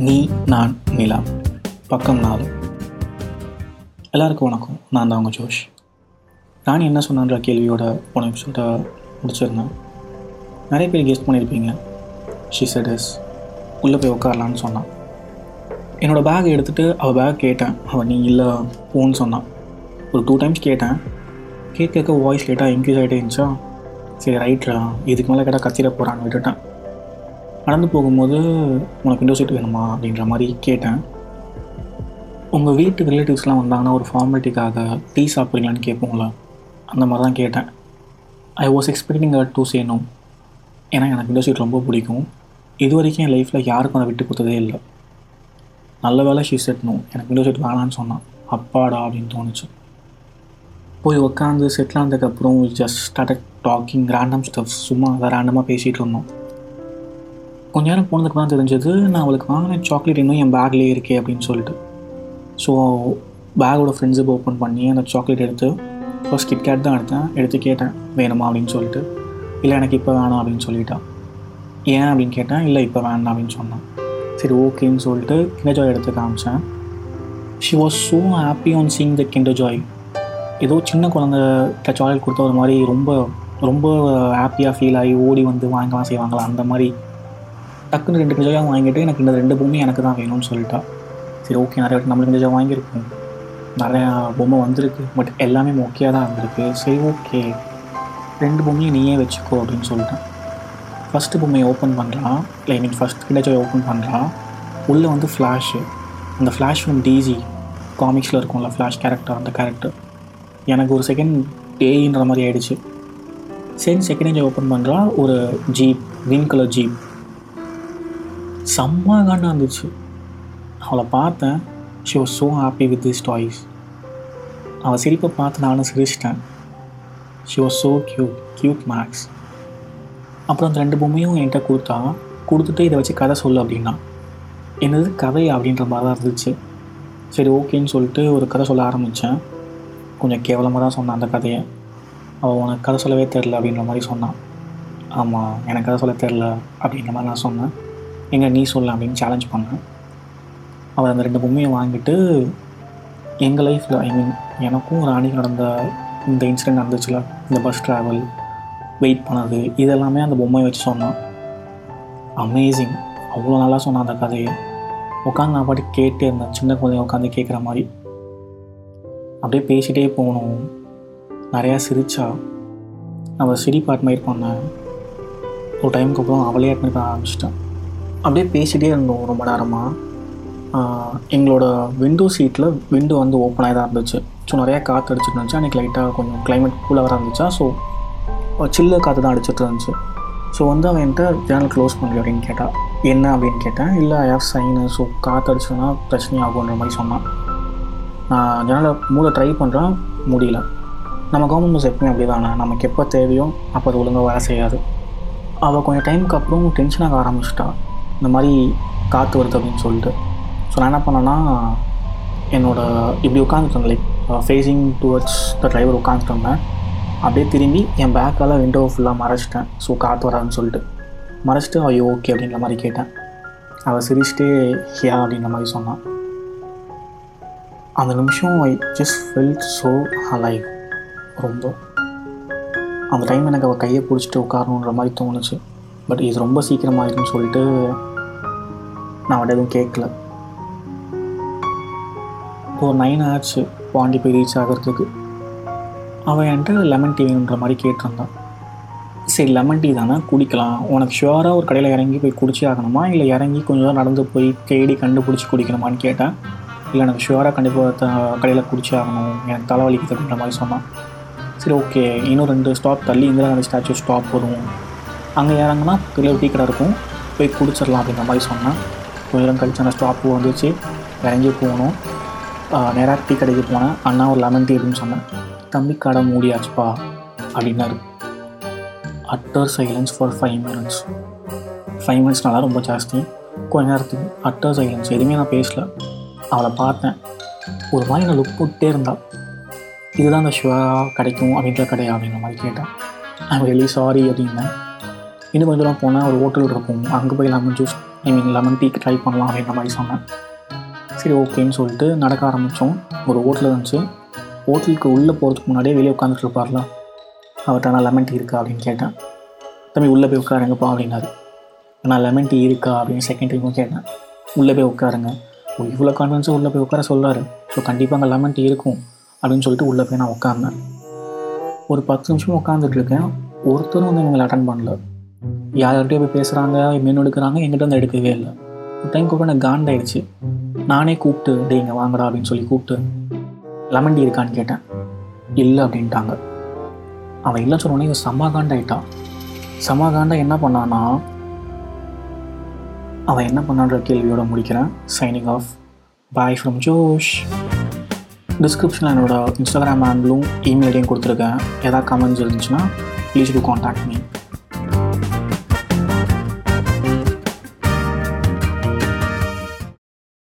நீ நான் நிலா. பக்கம் நாலு. எல்லாருக்கும் வணக்கம். நான் தான் உங்கள் ஜோஷ். ராணி என்ன சொன்னான்ற கேள்வியோட போன எபிசோட முடிச்சிருந்தேன். நிறைய பேர் கெஸ்ட் பண்ணியிருப்பீங்க ஷி செடஸ் உள்ளே போய் உட்காரலான்னு சொன்னான். என்னோடய பேக் எடுத்துகிட்டு அவள் பேக் கேட்டேன். அவள் நீ இல்லை போன்னு சொன்னான். ஒரு டூ டைம்ஸ் கேட்டேன். கேட்க கேட்க வாய்ஸ் லேட்டாக இன்க்ரீஸ் ஆகிட்டே இருந்துச்சா? சரி ரைட்ரா இதுக்கு மேலே கேட்டால் கத்திர போகிறான்னு விட்டுட்டேன். நடந்து போகும்போது உனக்கு விண்டோ சீட் வேணுமா? அப்படின்ற மாதிரி கேட்டேன். உங்கள் வீட்டு ரிலேட்டிவ்ஸ்லாம் வந்தாங்கன்னா ஒரு ஃபார்மாலிட்டிக்காக டீ சாப்பிட்றீங்களான்னு கேட்போங்களா அந்த மாதிரி தான் கேட்டேன். I was expecting a two சேனும் ஏன்னா எனக்கு விண்டோ சீட் ரொம்ப பிடிக்கும். இது வரைக்கும் என் லைஃப்பில் யாருக்கும் அதை விட்டு கொடுத்ததே இல்லை. நல்ல வேலை ஷீ செட்னும் எனக்கு விண்டோ சீட் வேணான்னு சொன்னான் அப்பாடா அப்படின்னு தோணுச்சு. போய் உட்காந்து செட்டில் ஆனதுக்கப்புறம் just start talking random stuff சும்மா அதை ரேண்டமாக பேசிகிட்டு இருந்தோம். கொஞ்ச நேரம் போனதுக்கு தான் தெரிஞ்சது நான் அவளுக்கு வாங்கின சாக்லேட் இன்னும் என் பேக்லேயே இருக்கே அப்படின்னு சொல்லிட்டு. ஸோ பேக்கோட ஃப்ரெண்ட்ஸுக்கு ஓப்பன் பண்ணி அந்த சாக்லேட் எடுத்து ஃபர்ஸ்ட் கிட்கேட் தான் எடுத்தேன். எடுத்து கேட்டேன் வேணுமா? அப்படின்னு சொல்லிட்டு. இல்லை எனக்கு இப்போ வேணாம் அப்படின்னு சொல்லிட்டான். ஏன்? அப்படின்னு கேட்டேன். இல்லை இப்போ வேண்டாம் அப்படின்னு சொன்னான். சரி ஓகேன்னு சொல்லிட்டு கிண்டர் ஜாய் எடுத்து காமிச்சேன். She was so happy on seeing the Kinder Joy ஏதோ சின்ன குழந்தை சாக்லேட் கொடுத்த ஒரு மாதிரி ரொம்ப ரொம்ப ஹாப்பியாக ஃபீல் ஆகி ஓடி வந்து வாங்கலாம் செய்வாங்களா அந்த மாதிரி டக்குன்னு ரெண்டு கிண்டர் வாங்கிட்டு எனக்கு இந்த ரெண்டு பொம்மை எனக்கு தான் வேணும்னு சொல்லிட்டா. சரி ஓகே நிறைய வாட்டி நம்மளுக்கு கிண்டர் வாங்கியிருக்கோம் நிறையா பொம்மை வந்திருக்கு பட் எல்லாமே மொக்கையாக தான் இருந்திருக்கு. சரி ஓகே ரெண்டு பொம்மையும் நீயே வச்சுக்கோ அப்படின்னு சொல்லிட்டேன். ஃபஸ்ட்டு பொம்மையை ஓப்பன் பண்ணுறான் இல்லை ஐ மீன் ஃபஸ்ட் கிண்டஜாய் ஓப்பன் பண்ணுறான் உள்ளே வந்து ஃப்ளாஷு அந்த ஃப்ளாஷ் ஃப்ரம் டிஜி காமிக்ஸில் இருக்கும்ல ஃப்ளாஷ் கேரக்டர் அந்த கேரக்டர் எனக்கு ஒரு செகண்ட் டேன்ற மாதிரி ஆயிடுச்சு. சரி செகண்ட் ஏஜ் ஓப்பன் பண்ணுறா ஒரு ஜீப் க்ரீன் கலர் ஜீப் செம்ம காண்டாக இருந்துச்சு. அவளை பார்த்தேன். She was so happy with this toys அவள் சிரிப்பை பார்த்து நானும் சிரிச்சிட்டேன். She was so cute cute makes அப்புறம் அந்த ரெண்டு பொம்மையும் என்கிட்ட கொடுத்தா கொடுத்துட்டு இதை வச்சு கதை சொல்லு அப்படின்னா. என்னது கதை அப்படின்ற மாதிரி தான் இருந்துச்சு. சரி ஓகேன்னு சொல்லிட்டு ஒரு கதை சொல்ல ஆரம்பித்தேன் கொஞ்சம் கேவலமாக தான் சொன்னான் அந்த கதையை. அவள் உனக்கு கதை சொல்லவே தெரில அப்படின்ற மாதிரி சொன்னான். ஆமாம் எனக்கு கதை சொல்ல தெரில அப்படின்ற மாதிரி நான் சொன்னேன். எங்க நீ சொல்ல அப்படின்னு சேலஞ்ச் பண்ணேன். அவள் அந்த ரெண்டு பொம்மையை வாங்கிட்டு எங்கள் லைஃப்பில் ஐ மீன் எனக்கும் ராணிக்கு நடந்த இந்த இன்சிடெண்ட் நடந்துச்சுல இந்த பஸ் ட்ராவல் வெயிட் பண்ணது இதெல்லாமே அந்த பொம்மையை வச்சு சொன்னான். அமேசிங் அவ்வளோ நல்லா சொன்னான் அந்த கதையை. உட்காந்து நான் பாட்டு கேட்டே இருந்தேன். சின்ன குழந்தைய உட்காந்து கேட்குற மாதிரி. அப்படியே பேசிகிட்டே போகணும் நிறையா சிரிச்சா. அவள் சிரிப்பு அட்மைர் பண்ணேன் ஒரு டைமுக்கு அப்புறம் அவளே அட்மைர் பண்ண ஆரம்பிச்சிட்டேன் அப்படியே பேசிகிட்டே இருந்தோம் ரொம்ப நேரமாக எங்களோட விண்டோ சீட்டில் விண்டோ வந்து ஓப்பனாக தான் இருந்துச்சு. ஸோ நிறையா காற்று அடிச்சிட்டு இருந்துச்சு. அன்றைக்கி லைட்டாக கொஞ்சம் கிளைமேட் கூலாக இருந்துச்சா? ஸோ சில்லு காற்று தான் அடிச்சிட்டு இருந்துச்சு. ஸோ வந்து அவன் என்கிட்ட ஜேனல் க்ளோஸ் பண்ணல அப்படின்னு கேட்டால் என்ன? அப்படின்னு கேட்டேன். இல்லை ஐ ஹவ் சைனு ஸோ காற்று அடிச்சோன்னா பிரச்சனை ஆகுன்ற மாதிரி சொன்னான். நான் ஜன்னலை மூளை ட்ரை பண்ணுறேன் முடியல. நம்ம கவர்மெண்ட் பஸ் எப்பவுமே அப்படி தானே. நமக்கு எப்போ தேவையோ அப்போ அது ஒழுங்காக வேலை செய்யாது. அவள் கொஞ்சம் டைமுக்கு அப்புறம் டென்ஷனாக ஆரம்பிச்சிட்டா. இந்த மாதிரி காற்று வருது அப்படின்னு சொல்லிட்டு. ஸோ நான் என்ன பண்ணேன்னா என்னோட இப்படி உட்காந்துட்டேன் like facing towards the driver உட்காந்துட்டு அப்படியே திரும்பி என் பேக்கால் விண்டோ ஃபுல்லாக மறைச்சிட்டேன். ஸோ காற்று வராதுன்னு சொல்லிட்டு. மறைச்சிட்டு ஐயோ ஓகே அப்படின்ற மாதிரி கேட்டேன். அவள் சிரிச்சிட்டே ஹியா அப்படின்ற மாதிரி சொன்னான். அந்த நிமிஷம் I just felt so alive ரொம்ப. அந்த டைம் எனக்கு அவள் கையை பிடிச்சிட்டு உட்காரணுன்ற மாதிரி தோணுச்சு. பட் இது ரொம்ப சீக்கிரமாயிருன்னு சொல்லிட்டு நான் அவன் எதுவும் கேட்கல. ஒரு நைன் ஆச்சு பாண்டி போய் ரீச் ஆகிறதுக்கு. அவள் என்கிட்ட லெமன் டீ வேணுன்ற மாதிரி கேட்டிருந்தான். சரி லெமன் டீ தானே குடிக்கலாம். உனக்கு ஷுவராக ஒரு கடையில் இறங்கி போய் குடிச்சே ஆகணுமா? இல்லை இறங்கி கொஞ்சம் நடந்து போய் தேடி கண்டுபிடிச்சி குடிக்கணுமான்னு கேட்டேன். இல்லை எனக்கு ஷுவராக கண்டிப்பாக கடையில் குடிச்சே ஆகணும். எனக்கு தலைவலிக்குது அப்படின்ற மாதிரி சொன்னான். சரி ஓகே இன்னும் ரெண்டு ஸ்டாப் தள்ளி இந்திரா காந்தி ஸ்டாச்சு ஸ்டாப் வரும் அங்கே இறங்கினா பெரிய டீ கடை இருக்கும். போய் குடிச்சிடலாம் அப்படின்ற மாதிரி சொன்னேன். கொஞ்ச நேரம் கழிச்சு அந்த ஸ்டாப் வந்துச்சு. இறங்கி போகணும். நேராக டீ கடைக்கு போனேன். அண்ணா ஒரு லெமன் டீ அப்படின்னு சொன்னேன். தம்பி கடை மூடியாச்சுப்பா அப்படின்னாரு. Utter silence for five minutes five மினிட்ஸ்னால ரொம்ப ஜாஸ்தி. கொஞ்ச நேரத்துக்கு அட்டர் சைலன்ஸ் எதுவுமே நான் பேசல. அவளை பார்த்தேன். ஒரு மாதிரி நான் லுக் போட்டே இருந்தா. இதுதான் அந்த ஷுவராக கிடைக்கும் அப்படின்ற கடையா? அப்படின்ற மாதிரி கேட்டேன் ஐம் ரியலி சாரி அப்படின்னேன். இன்னும் கொஞ்சம் தூரம் போனால் ஒரு ஹோட்டல் இருக்கும். அங்கே போய் lemon juice I mean lemon tea try பண்ணலாம் அப்படின்ற மாதிரி சொன்னேன். சரி ஓகேன்னு சொல்லிட்டு நடக்க ஆரம்பித்தோம் ஒரு ஹோட்டல் இருந்துச்சு. ஹோட்டலுக்கு உள்ளே போகிறதுக்கு முன்னாடியே வெளியே உட்காந்துட்டு இருப்பார்ல. அவர்கிட்ட நான் லெமன் டீ இருக்கா? அப்படின்னு கேட்டேன். தம்பி உள்ளே போய் உட்காருங்கப்பா அப்படின்னாரு. நான் லெமன் டீ இருக்கா? அப்படின்னு செகண்ட் டைமும் கேட்டேன். உள்ளே போய் உட்காருங்க. ஓ இவ்வளோ கான்ஃபிடன்ஸாக உள்ளே போய் உட்கார சொல்லாரு ஸோ கண்டிப்பாக அங்கே லெமன் டீ இருக்கும். அப்படின்னு சொல்லிட்டு உள்ளே போய் நான் உட்காந்தேன் ஒரு பத்து நிமிஷம் உட்காந்துட்டு இருக்கேன். ஒருத்தரும் வந்து எங்களை அட்டன் பண்ணல. யார்கிட்டயோ போய் பேசுகிறாங்க மெனு எடுக்கிறாங்க எங்கிட்ட வந்து எடுக்கவே இல்லை. ஒரு டைம் கூட எனக்கு காண்டாயிடுச்சு. நானே கூப்பிட்டு டேய் இங்கே வாங்கடா அப்படின்னு சொல்லி கூப்பிட்டு லெமன் டீ இருக்கான்னு கேட்டேன். இல்லை அப்படின்ட்டாங்க. அவன் இல்லை சொன்னோடனே இவன் செம்ம காண்டாயிட்டான். செம்ம காண்டா என்ன பண்ணான்னா அவன் என்ன பண்ணான்ற கேள்வியோட முடிக்கிறேன். Signing off bye from Josh டிஸ்கிரிப்ஷனில் என்னோட இன்ஸ்டாகிராம் ஹேண்டிலும் இமெயில் ஐடியும் கொடுத்துருக்கேன். ஏதாவது கமெண்ட்ஸ் இருந்துச்சுன்னா ப்ளீஸ் டு காண்டாக்ட் மீ